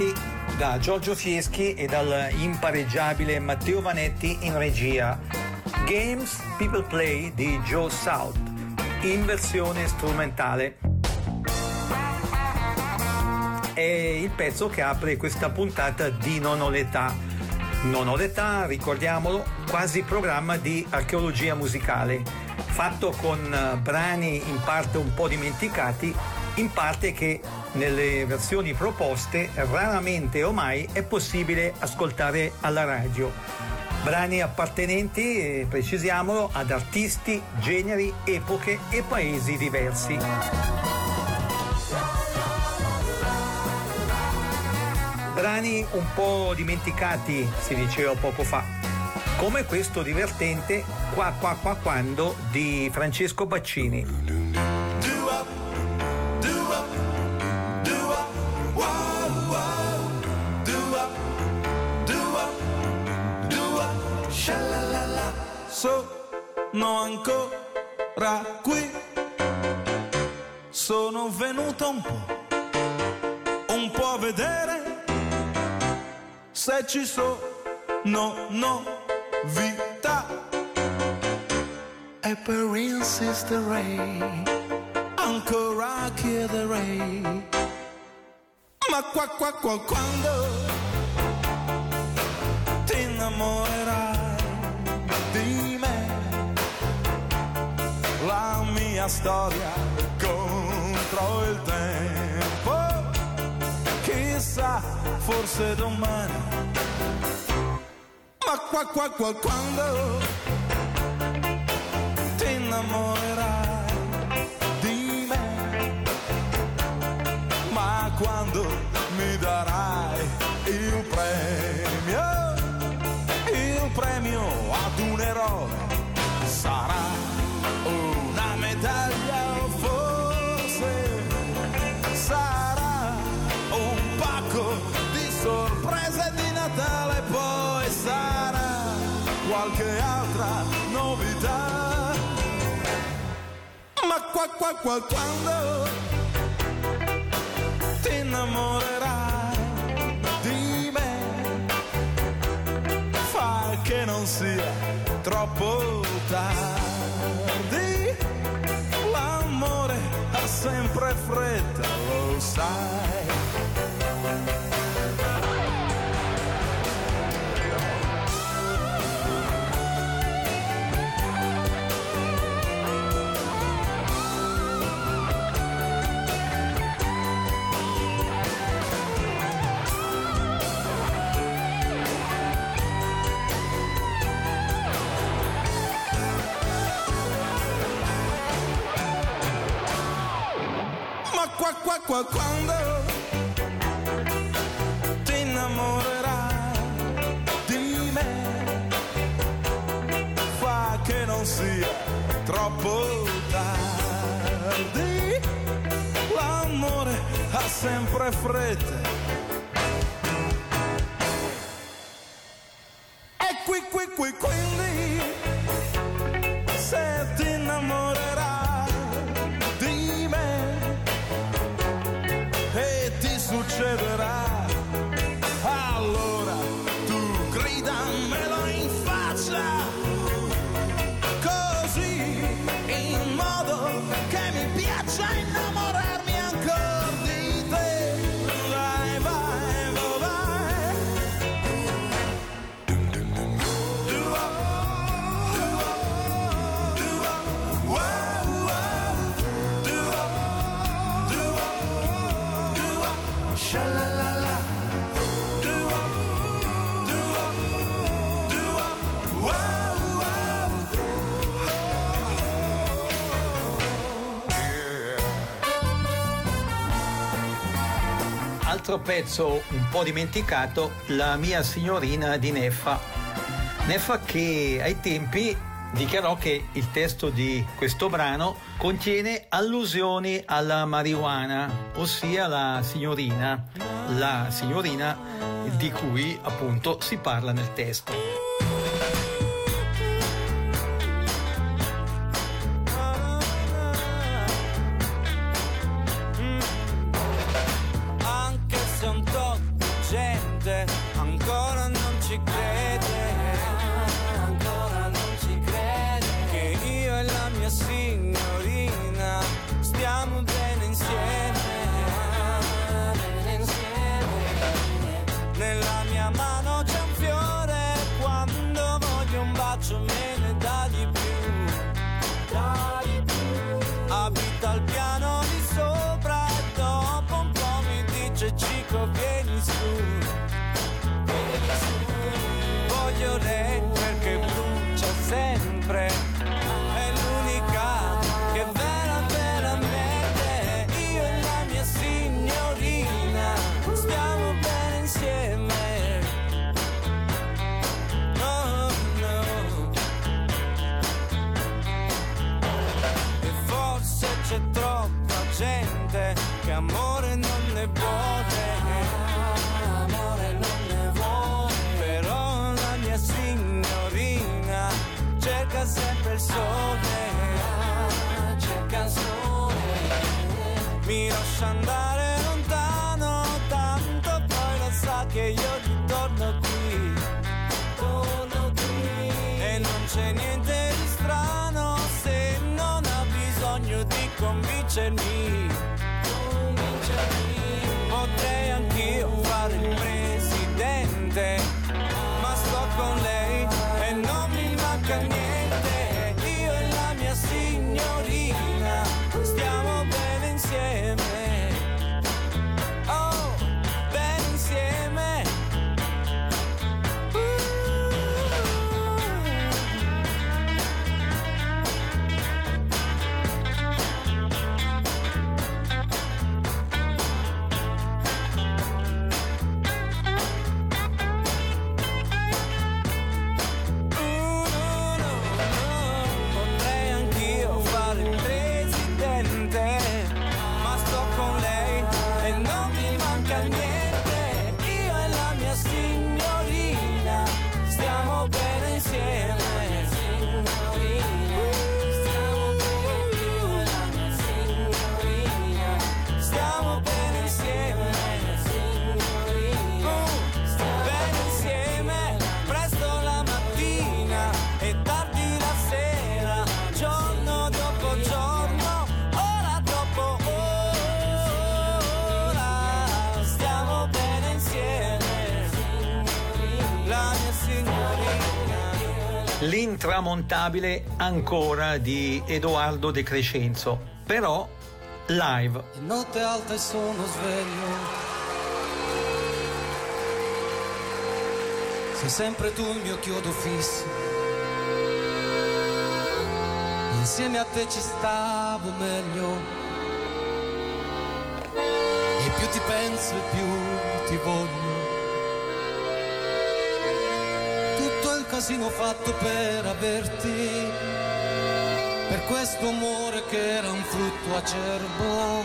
Ritrovati da Giorgio Fieschi e dal impareggiabile Matteo Vanetti in regia. Games People Play di Joe South, in versione strumentale. È il pezzo che apre questa puntata di Non ho l'età. Non ho l'età, ricordiamolo, quasi programma di archeologia musicale, fatto con brani in parte un po' dimenticati, in parte che nelle versioni proposte raramente o mai è possibile ascoltare alla radio. Brani appartenenti, precisiamolo, ad artisti, generi, epoche e paesi diversi. Brani un po' dimenticati, si diceva poco fa, come questo divertente Qua Qua Qua Quando di Francesco Baccini. Sono ancora qui. Sono venuto un po', un po' a vedere se ci sono novità. E per insisterei, ancora chiederei, ma qua qua qua quando ti innamorerai di storia contro il tempo. Chissà, forse domani. Ma qua qua qua quando ti innamorerai di me. Ma quando mi darai qua qua qua quando ti innamorerai che non sia troppo tardi. L'amore ha sempre fretta, lo sai. Qua qua quando ti innamorerai. Di me fa che non sia troppo tardi. L'amore ha sempre fretta. E qui qui qui quindi Altro pezzo un po' dimenticato, La mia signorina di Neffa. Neffa che ai tempi dichiarò che il testo di questo brano contiene allusioni alla marijuana, ossia la signorina, la signorina di cui appunto si parla nel testo. already intramontabile ancora di Edoardo De Crescenzo, però live. È notte alta e sono sveglio. Sei sempre tu il mio chiodo fisso. Insieme a te ci stavo meglio. E più ti penso e più ti voglio casino fatto per averti, per questo amore che era un frutto acerbo.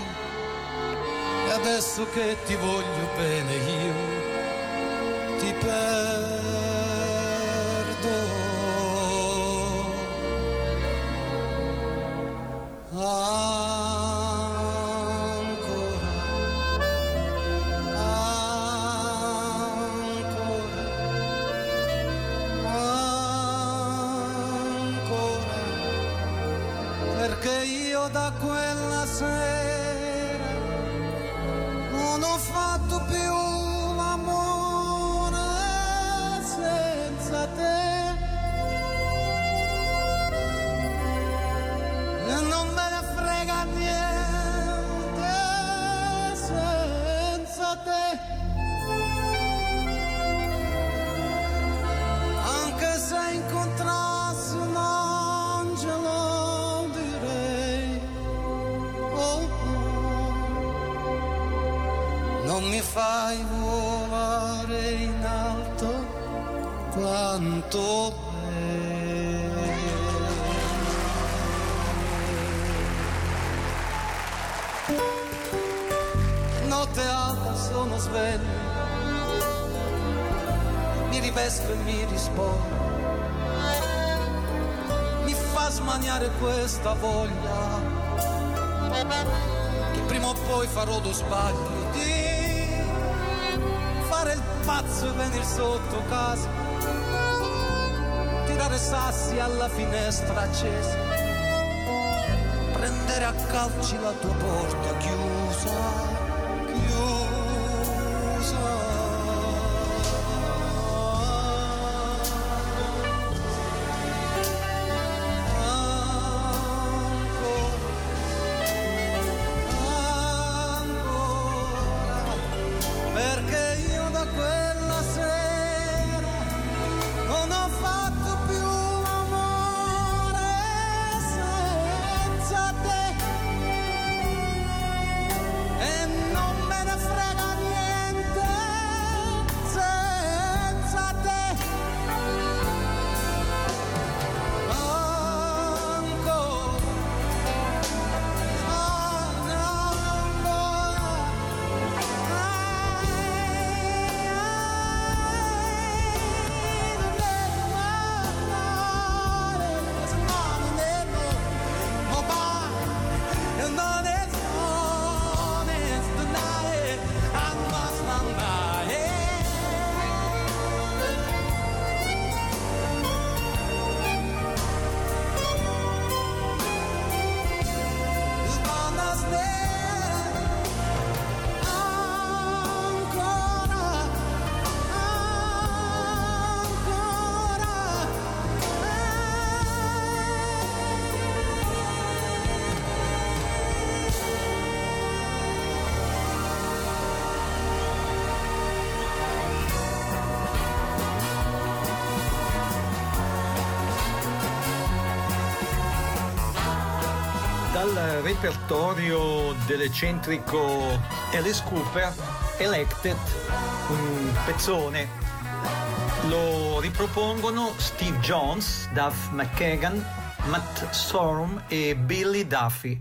E adesso che ti voglio bene io, ti perdo. fai volare in alto quanto me. Notte alta sono sveglio, mi rivesto e mi rispondo. Mi fa smaniare questa voglia, che prima o poi farò due sbagli pazzo e venir sotto casa, tirare sassi alla finestra accesa, prendere a calci la tua porta chiusa. Repertorio dell'eccentrico Alice Cooper, Elected, un pezzone. Lo ripropongono Steve Jones, Duff McKagan, Matt Storm e Billy Duffy.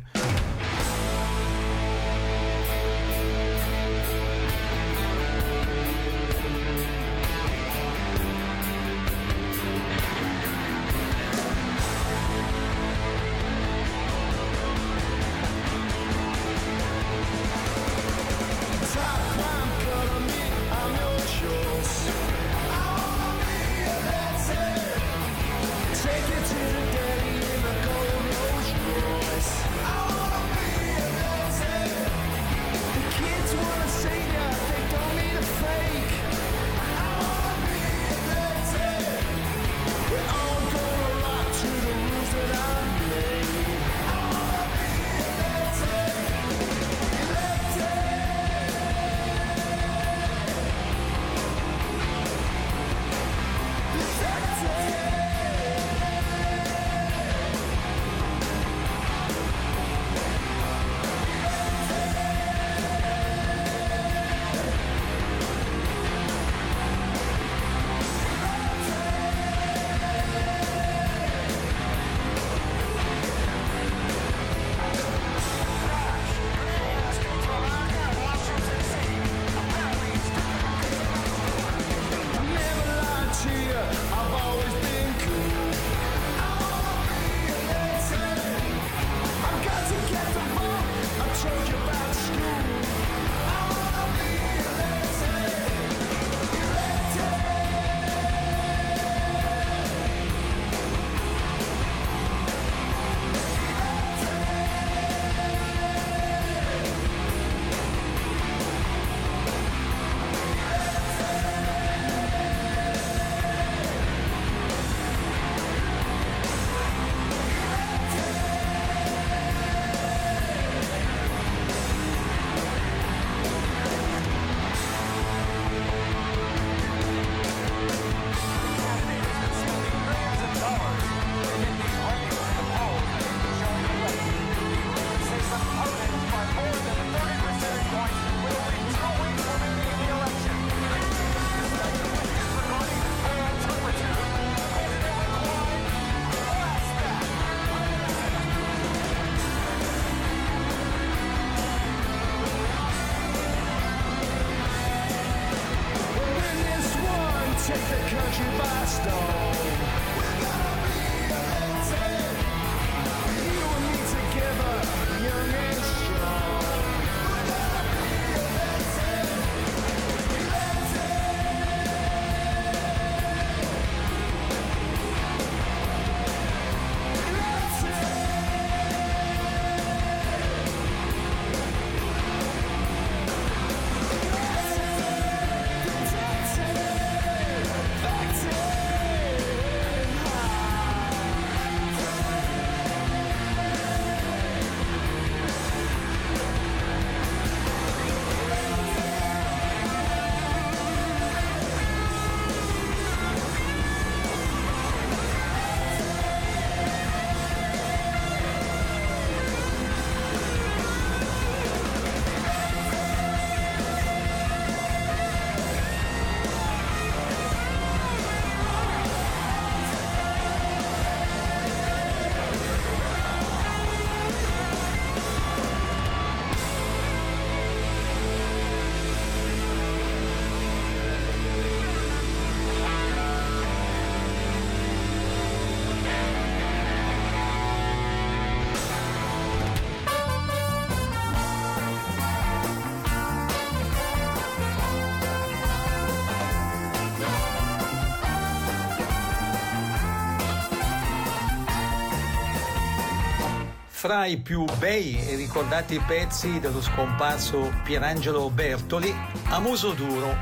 Fra i più bei e ricordati pezzi dello scomparso Pierangelo Bertoli, a muso duro,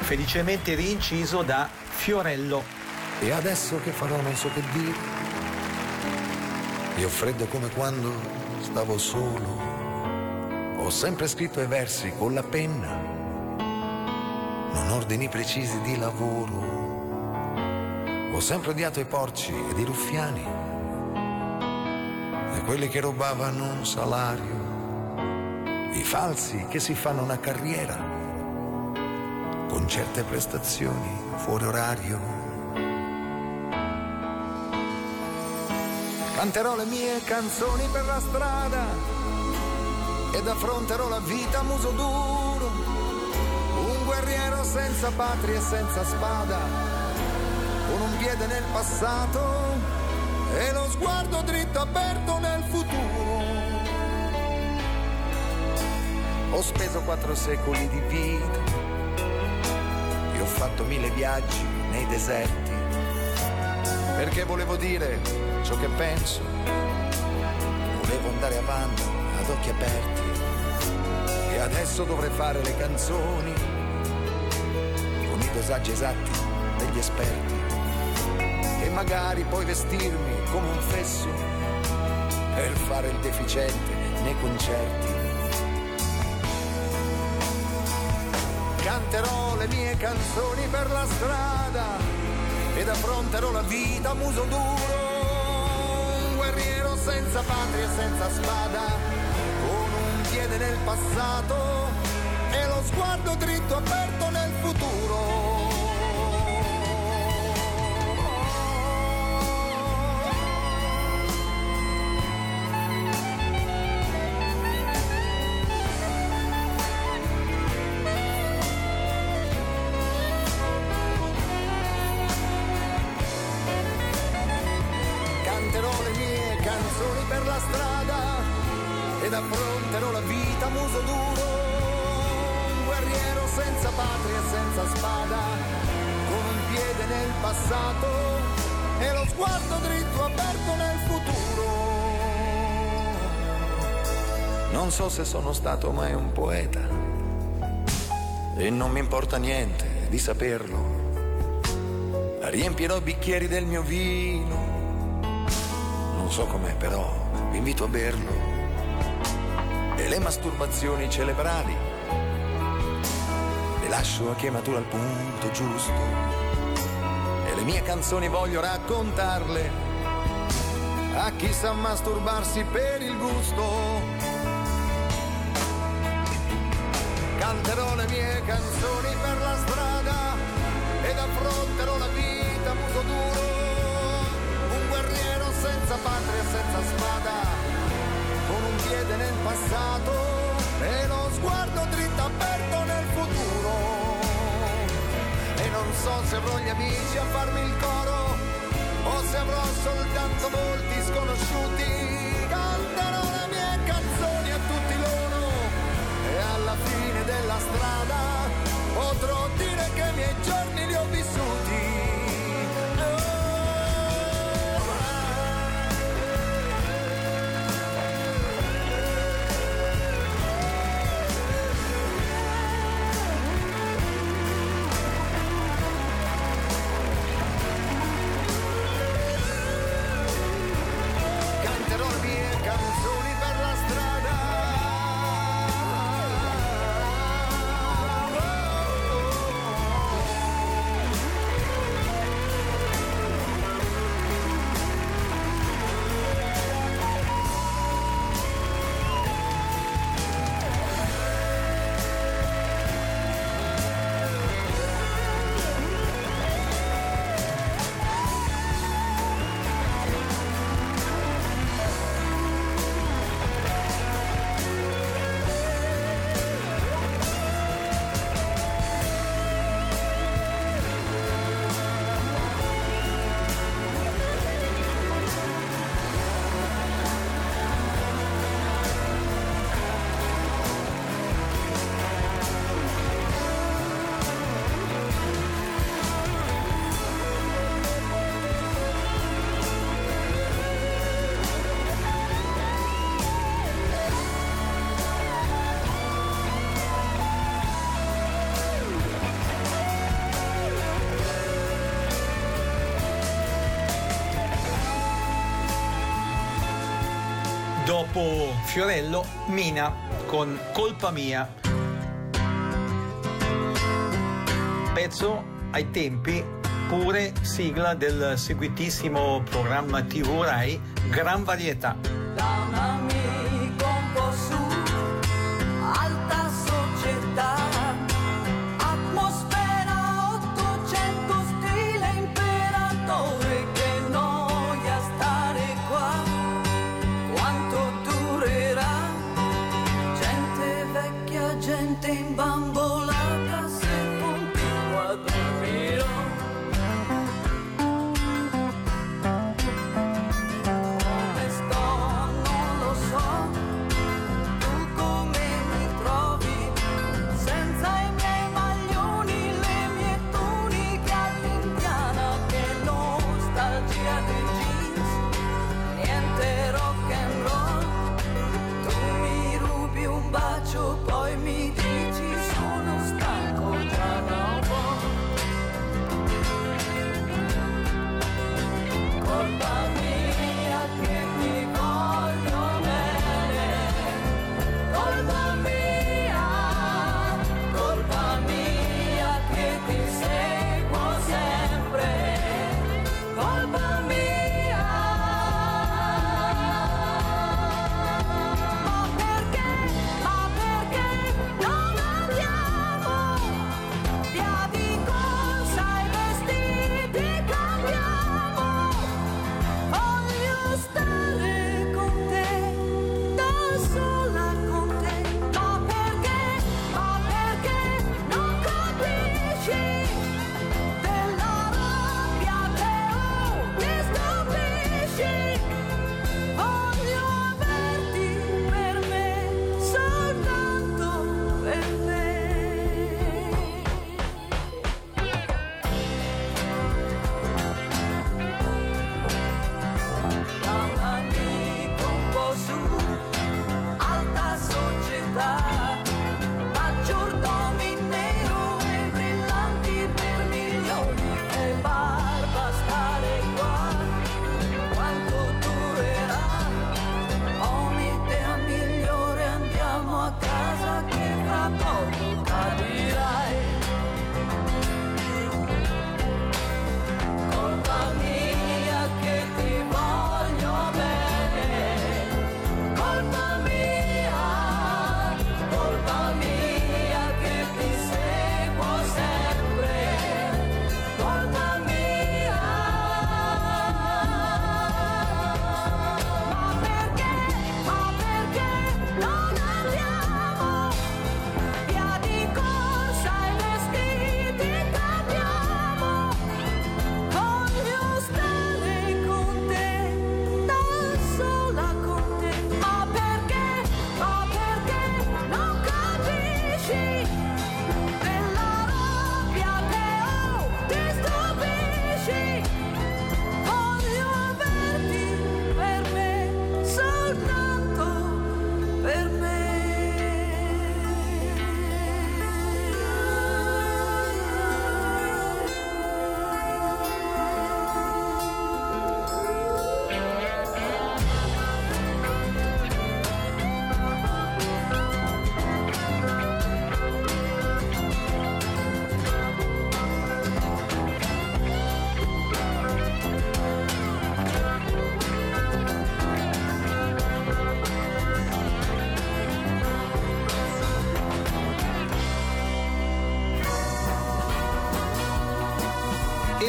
felicemente rinciso da Fiorello. E adesso che farò non so che dire. Io freddo come quando stavo solo. Ho sempre scritto i versi con la penna, non ordini precisi di lavoro. Ho sempre odiato i porci ed i ruffiani quelli che rubavano un salario, i falsi che si fanno una carriera con certe prestazioni fuori orario. Canterò le mie canzoni per la strada ed affronterò la vita a muso duro, un guerriero senza patria e senza spada, con un piede nel passato e lo sguardo dritto aperto nel futuro. Ho speso quattro secoli di vita e ho fatto mille viaggi nei deserti, perché volevo dire ciò che penso, volevo andare avanti ad occhi aperti e adesso dovrei fare le canzoni con i dosaggi esatti degli esperti magari poi vestirmi come un fesso per fare il deficiente nei concerti. Canterò le mie canzoni per la strada ed affronterò la vita a muso duro, un guerriero senza patria e senza spada, con un piede nel passato e lo sguardo dritto aperto se sono stato mai un poeta. E non mi importa niente di saperlo. Riempirò bicchieri del mio vino, non so com'è però, vi invito a berlo. E le masturbazioni cerebrali. Le lascio a chiamatura al punto giusto. E le mie canzoni voglio raccontarle. A chi sa masturbarsi per il gusto mie canzoni per la strada ed affronterò la vita muso duro un guerriero senza patria senza spada con un piede nel passato e lo sguardo dritto aperto nel futuro. E non so se avrò gli amici a farmi il coro o se avrò soltanto volti sconosciuti. Potrò dire Filippo Fiorello, Mina con Colpa Mia. Pezzo ai tempi pure sigla del seguitissimo programma TV Rai Gran Varietà.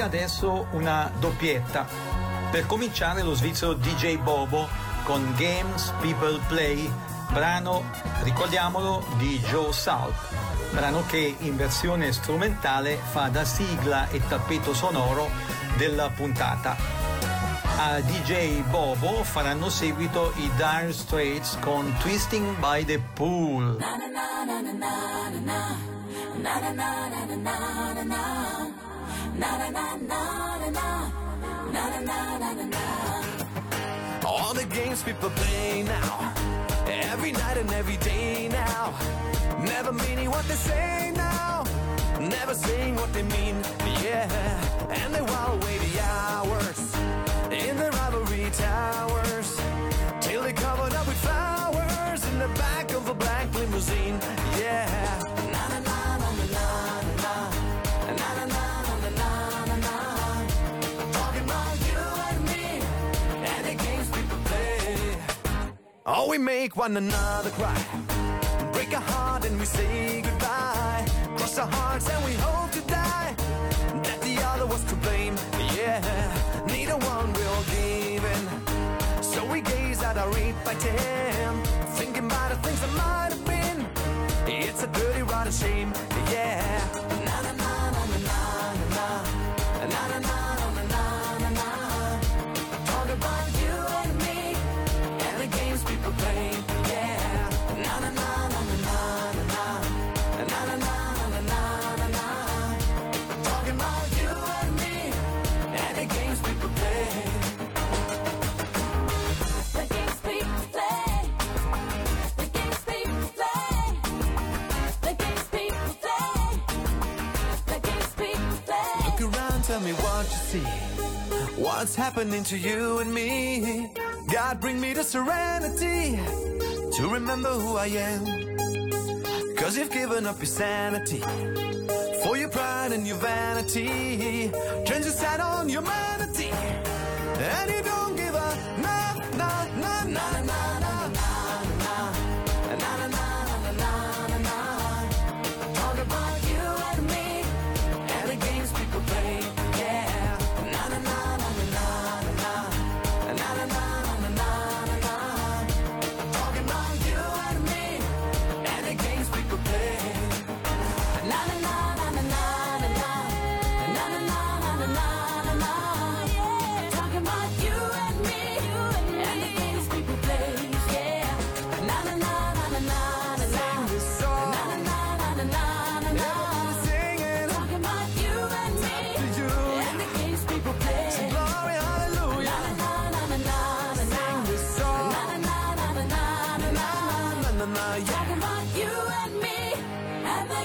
adesso una doppietta. Per cominciare lo svizzero DJ Bobo con Games People Play, brano, ricordiamolo, di Joe South, brano che in versione strumentale fa da sigla e tappeto sonoro della puntata. A DJ Bobo faranno seguito i Dire Straits con Twisting by the Pool. Na na na All the games people play now, every night and every day now. Never meaning what they say now, never saying what they mean, yeah. And they while away the hours. Oh, we make one another cry. Break a heart and we say goodbye. Cross our hearts and we hope to die. That the other was to blame, yeah. Neither one will give in. So we gaze at our 8 by 10, thinking about the things that might have been. It's a dirty, rotten shame, yeah. see what's happening to you and me. God, bring me to serenity to remember who I am. Cause you've given up your sanity for your pride and your vanity. Change your side on humanity. And you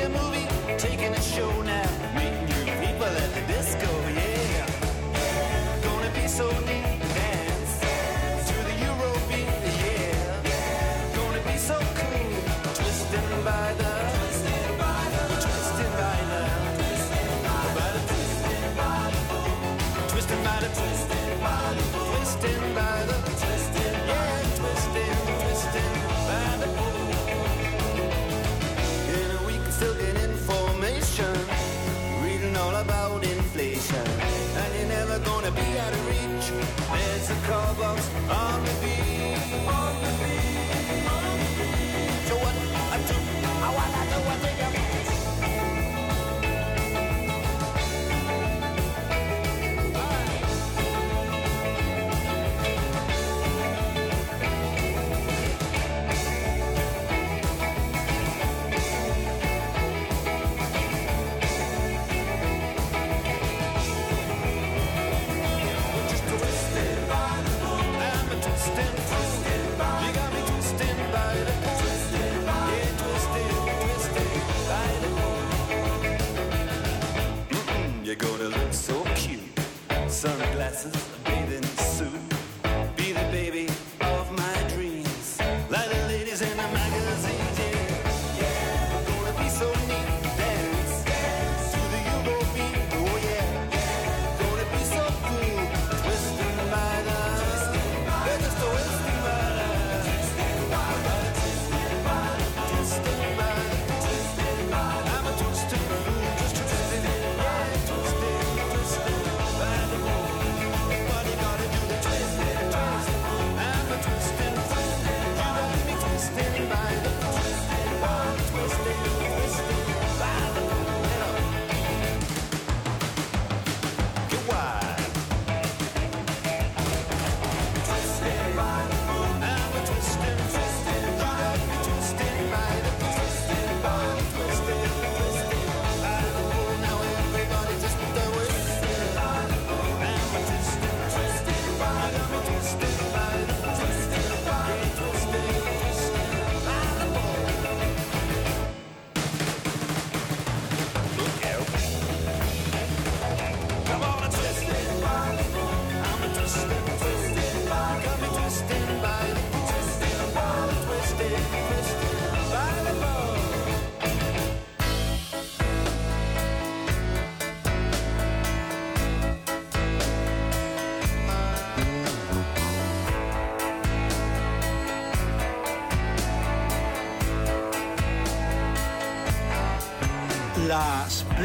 a movie, taking a show now, meeting new people at the disco, yeah. Gonna be so neat.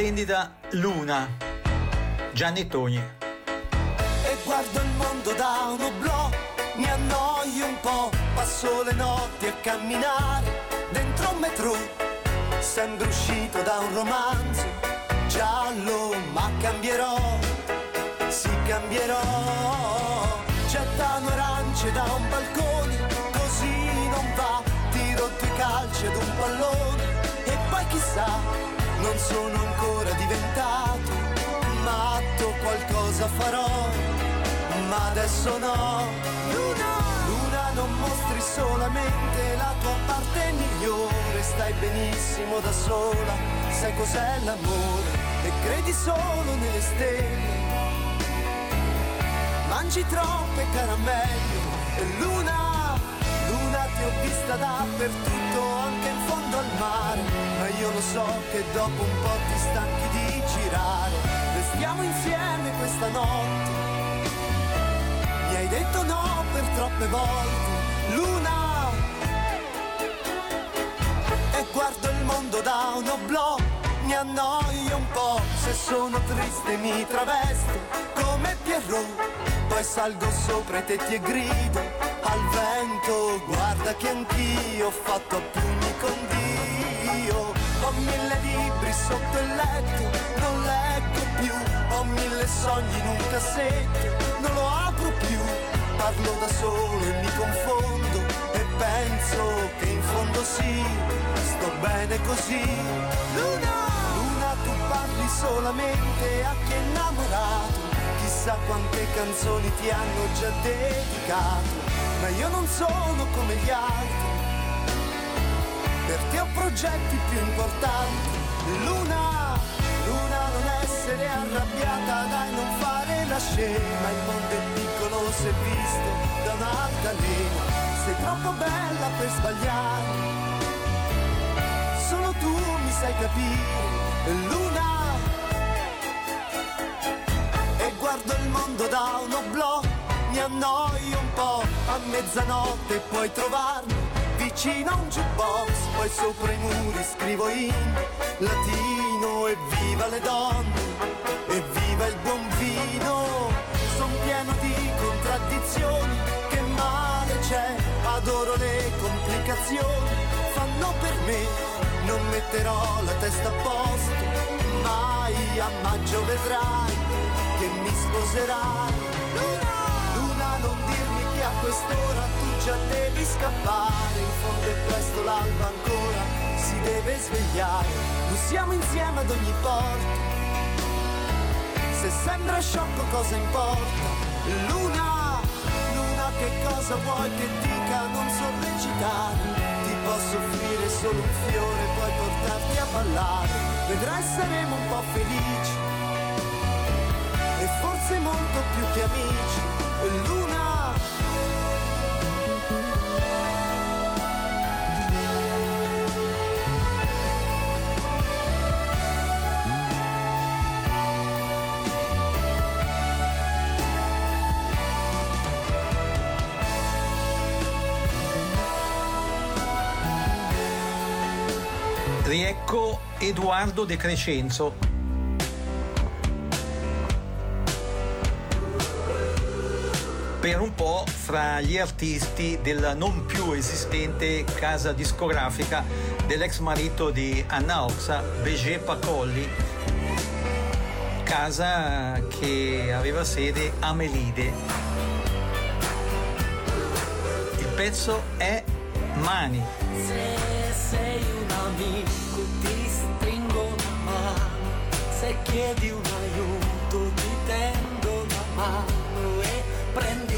Splendida Luna, Gianni Togni. e guardo il mondo da un oblò, mi annoio un po', passo le notti a camminare dentro un metro, sembro uscito da un romanzo giallo, ma cambierò, sì cambierò, gettano arance da un balcone, così non va, tiro due calci ad un pallone e poi chissà, non sono ancora diventato matto, qualcosa farò ma adesso no. Luna, Luna, non mostri solamente la tua parte migliore, stai benissimo da sola, sai cos'è l'amore e credi solo nelle stelle. Mangi troppe caramelle e Luna, Luna ti ho vista dappertutto, fondo al mare, ma io lo so che dopo un po' ti stanchi di girare. Restiamo insieme questa notte mi hai detto no per troppe volte, Luna. E guardo il mondo da un oblò, mi annoio un po', se sono triste mi travesto come Pierrot. Poi salgo sopra i tetti e grido al vento, guarda che anch'io ho fatto a pugni con Dio. Ho mille libri sotto il letto, non leggo più, ho mille sogni in un cassetto, non lo apro più, parlo da solo e mi confondo e penso che in fondo sì, sto bene così. Luna, Luna, tu parli solamente a chi è innamorato, chissà quante canzoni ti hanno già dedicato, ma io non sono come gli altri te ho progetti più importanti. Luna, Luna, non essere arrabbiata, dai, non fare la scema. Il mondo è piccolo se visto da un'altalena. Sei troppo bella per sbagliare. Solo tu mi sai capire, Luna. E guardo il mondo da un oblò, mi annoio un po', a mezzanotte puoi trovarmi vicino a un jukebox, poi sopra i muri scrivo in latino e viva le donne, e viva il buon vino, son pieno di contraddizioni, che male c'è, adoro le complicazioni, fanno per me, non metterò la testa a posto, mai a maggio vedrai che mi sposerai. Luna, Luna, non dirmi che a quest'ora tu già devi scappare, in fondo è presto l'alba ancora, si deve svegliare, non siamo insieme ad ogni porta, se sembra sciocco cosa importa, Luna, Luna che cosa vuoi che dica, non so recitare, ti posso offrire solo un fiore, poi portarti a ballare, vedrai saremo un po' felici, e forse molto più che amici, Luna. Riecco Edoardo De Crescenzo. Per un po' fra gli artisti della non più esistente casa discografica dell'ex marito di Anna Oxa, Béger Pacolli, casa che aveva sede a Melide. Il pezzo è Mani. Se sei un amico se chiedi un aiuto ti tendo la mano e prendi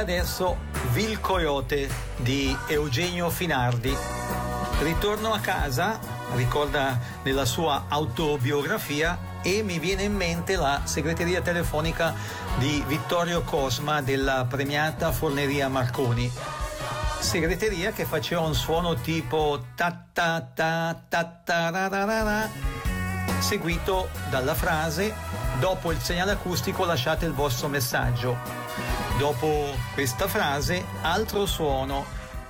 adesso Vil Coyote di Eugenio Finardi. Ritorno a casa, ricorda nella sua autobiografia, e mi viene in mente la segreteria telefonica di Vittorio Cosma della premiata Forneria Marconi. Segreteria che faceva un suono tipo ta ta ta ta ta ra ra ra ra, seguito dalla frase dopo il segnale acustico lasciate il vostro messaggio. Dopo questa frase, altro suono.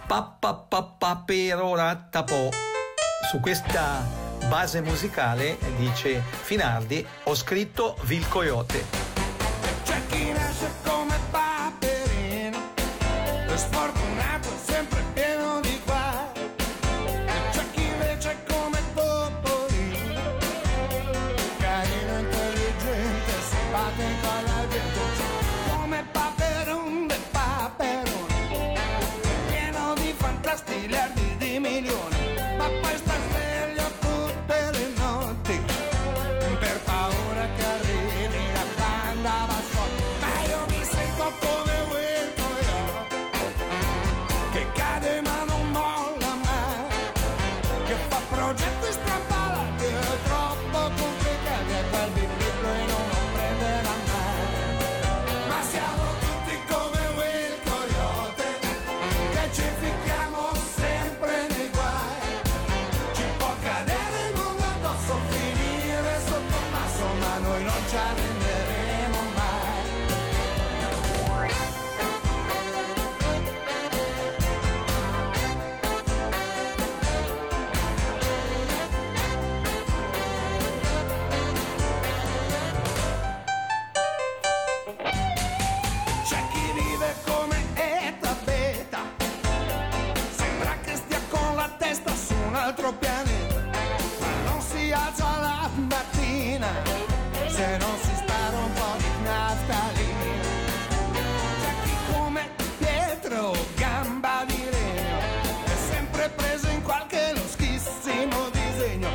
Pappappappa, pero ratta po. Su questa base musicale, dice Finardi, ho scritto Vil Coyote. C'è chi nasce come paperino, se non si spara un po' di naftalina. C'è chi come Pietro, gamba di legno, è sempre preso in qualche loschissimo disegno.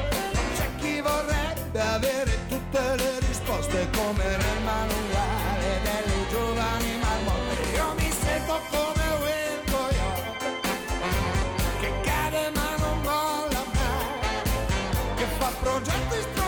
C'è chi vorrebbe avere tutte le risposte come nel manuale delle giovani marmotte. Io mi sento come Che fa progetti strani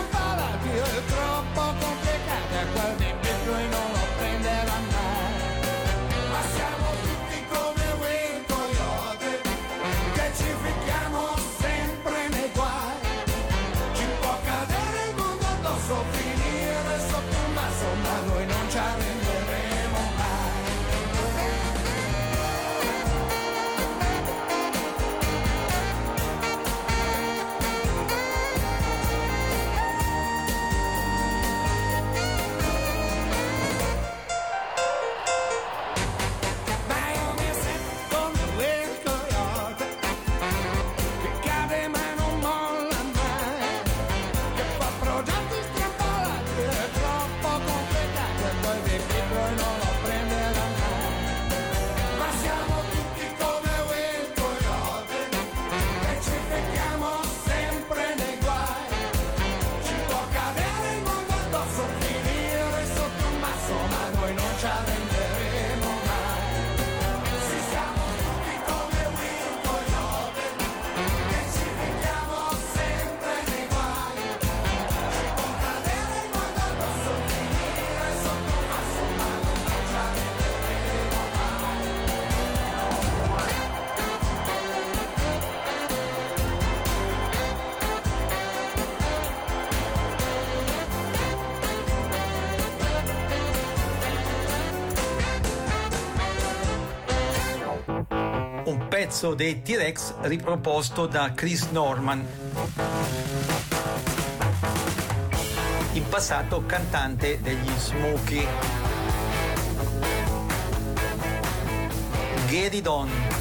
pezzo dei T-Rex riproposto da Chris Norman. In passato cantante degli Smokey. Gary Don.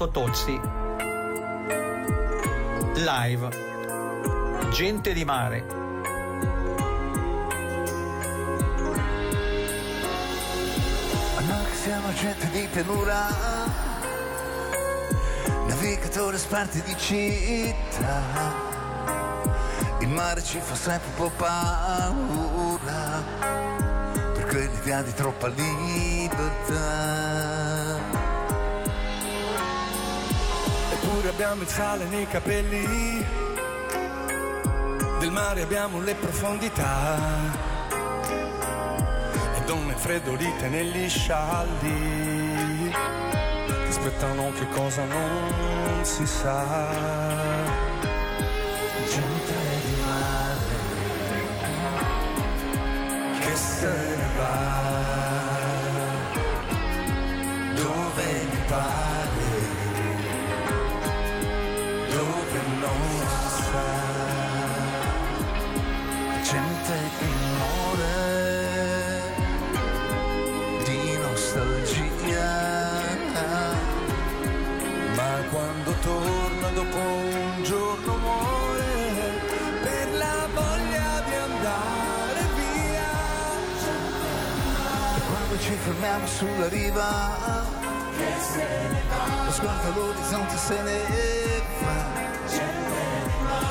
Roberto Tozzi. Live. Gente di mare. Noi che siamo gente di pianura, navigatore sparti di città. Il mare ci fa sempre un po' paura, per quell'idea di troppa libertà. Eppure abbiamo il sale nei capelli, del mare abbiamo le profondità, e donne freddolite negli scialli, che aspettano che cosa non si sa. Gente di mare, che se ne va, dove mi pare. fermiamo sulla riva. Che se ne va lo sguardo all'orizzonte se ne va.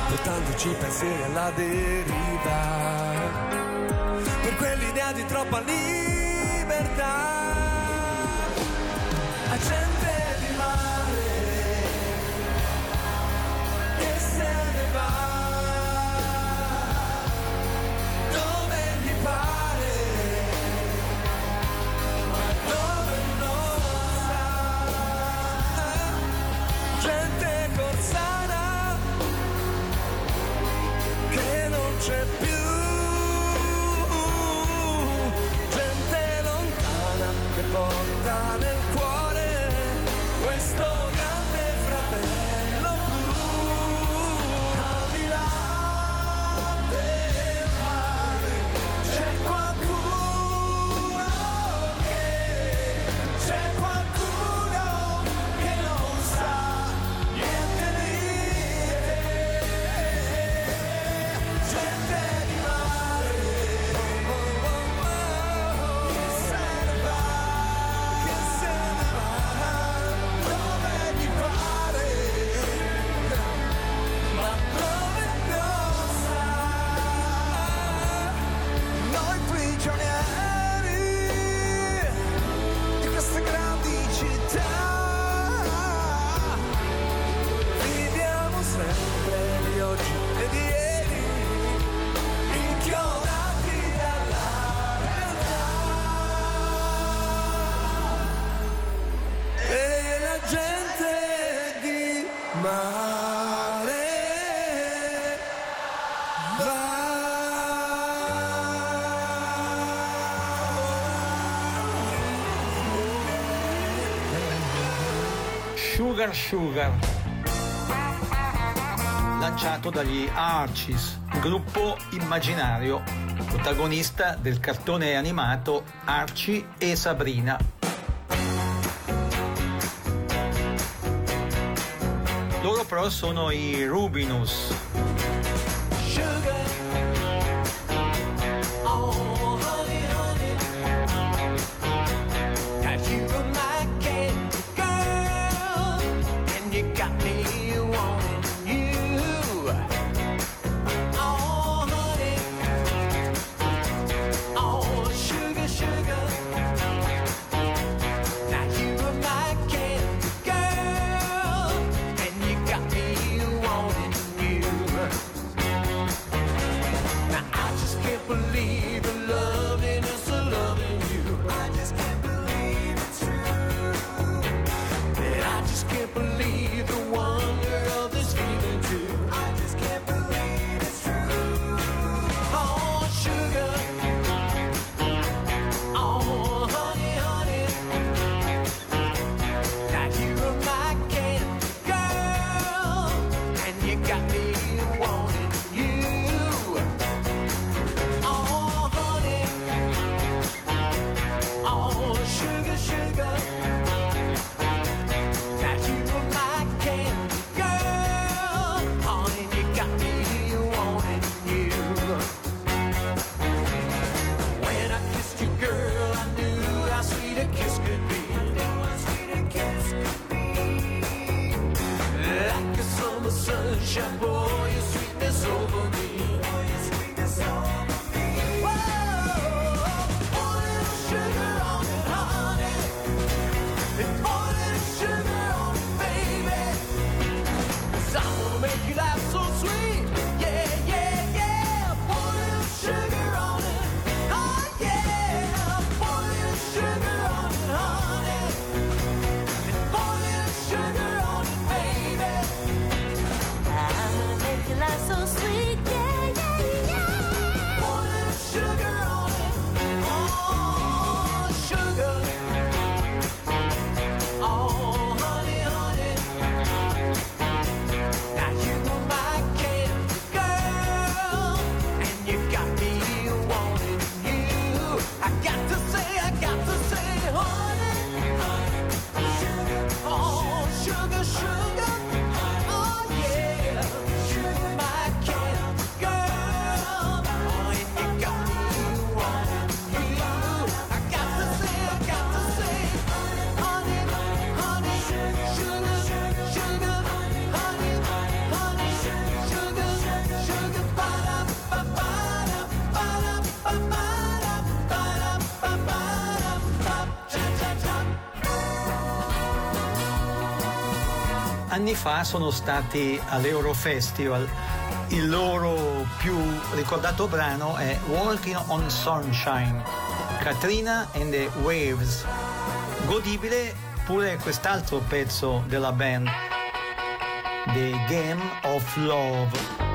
Portandoci pensieri alla deriva. Per quell'idea di troppa libertà. porta nel cuore. Sugar Sugar, lanciato dagli Archies, gruppo immaginario, protagonista del cartone animato Archie e Sabrina. Loro però sono i Rubinus, fa sono stati all'Eurofestival. Il loro più ricordato brano è Walking on Sunshine, Katrina and the Waves. Godibile pure quest'altro pezzo della band, The Game of Love.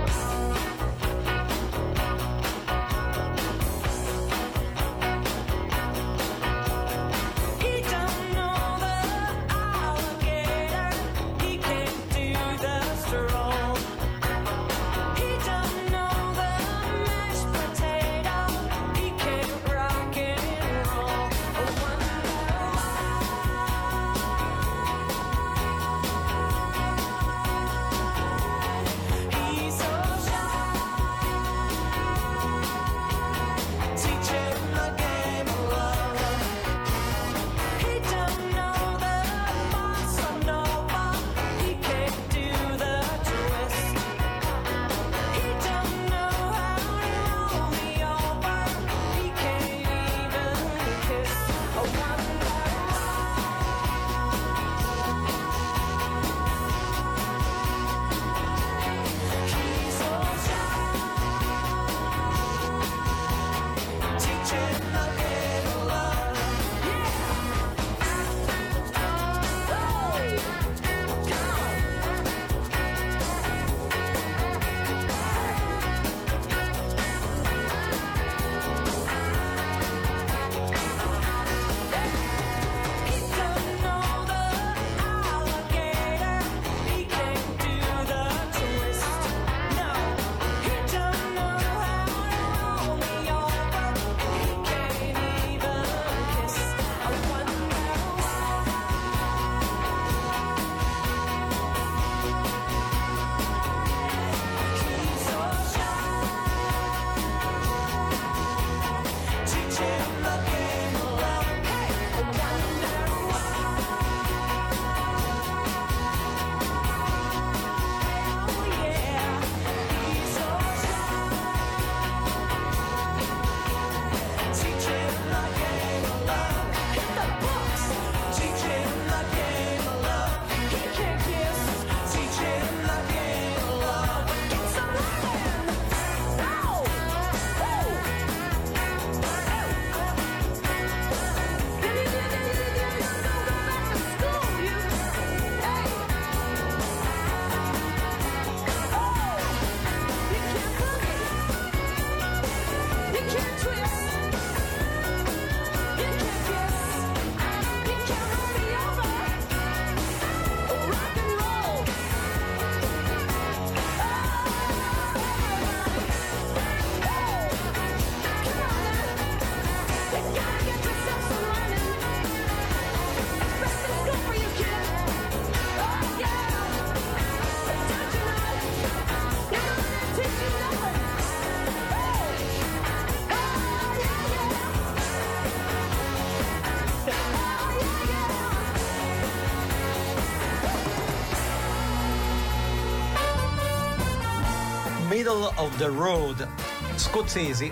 Middle of the Road scozzesi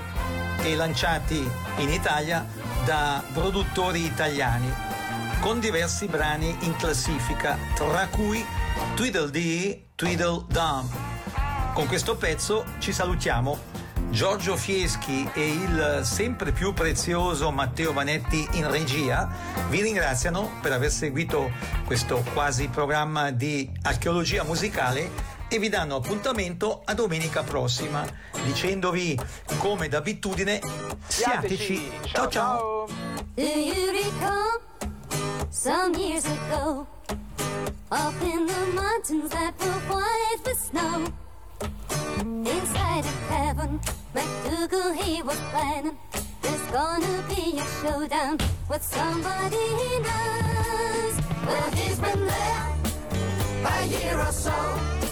e lanciati in Italia da produttori italiani con diversi brani in classifica, tra cui Tweedledee, Tweedledum. Con questo pezzo ci salutiamo. Giorgio Fieschi e il sempre più prezioso Matteo Vanetti in regia vi ringraziano per aver seguito questo quasi programma di archeologia musicale e vi danno appuntamento a domenica prossima dicendovi come d'abitudine siateci. Ciao ciao. Do you recall some years ago up in the mountains that were white with snow? Inside a cabin, MacDougal he was planning. There's gonna be a showdown with somebody he knows. Well, he's been there a year or so.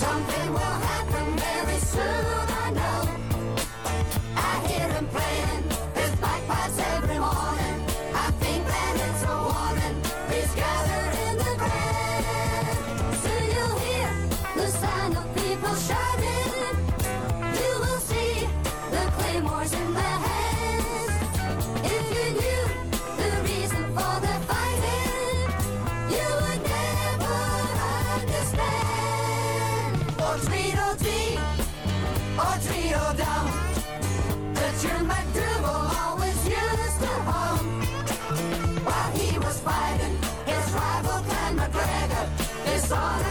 Something will happen very soon, I know. Dishonor he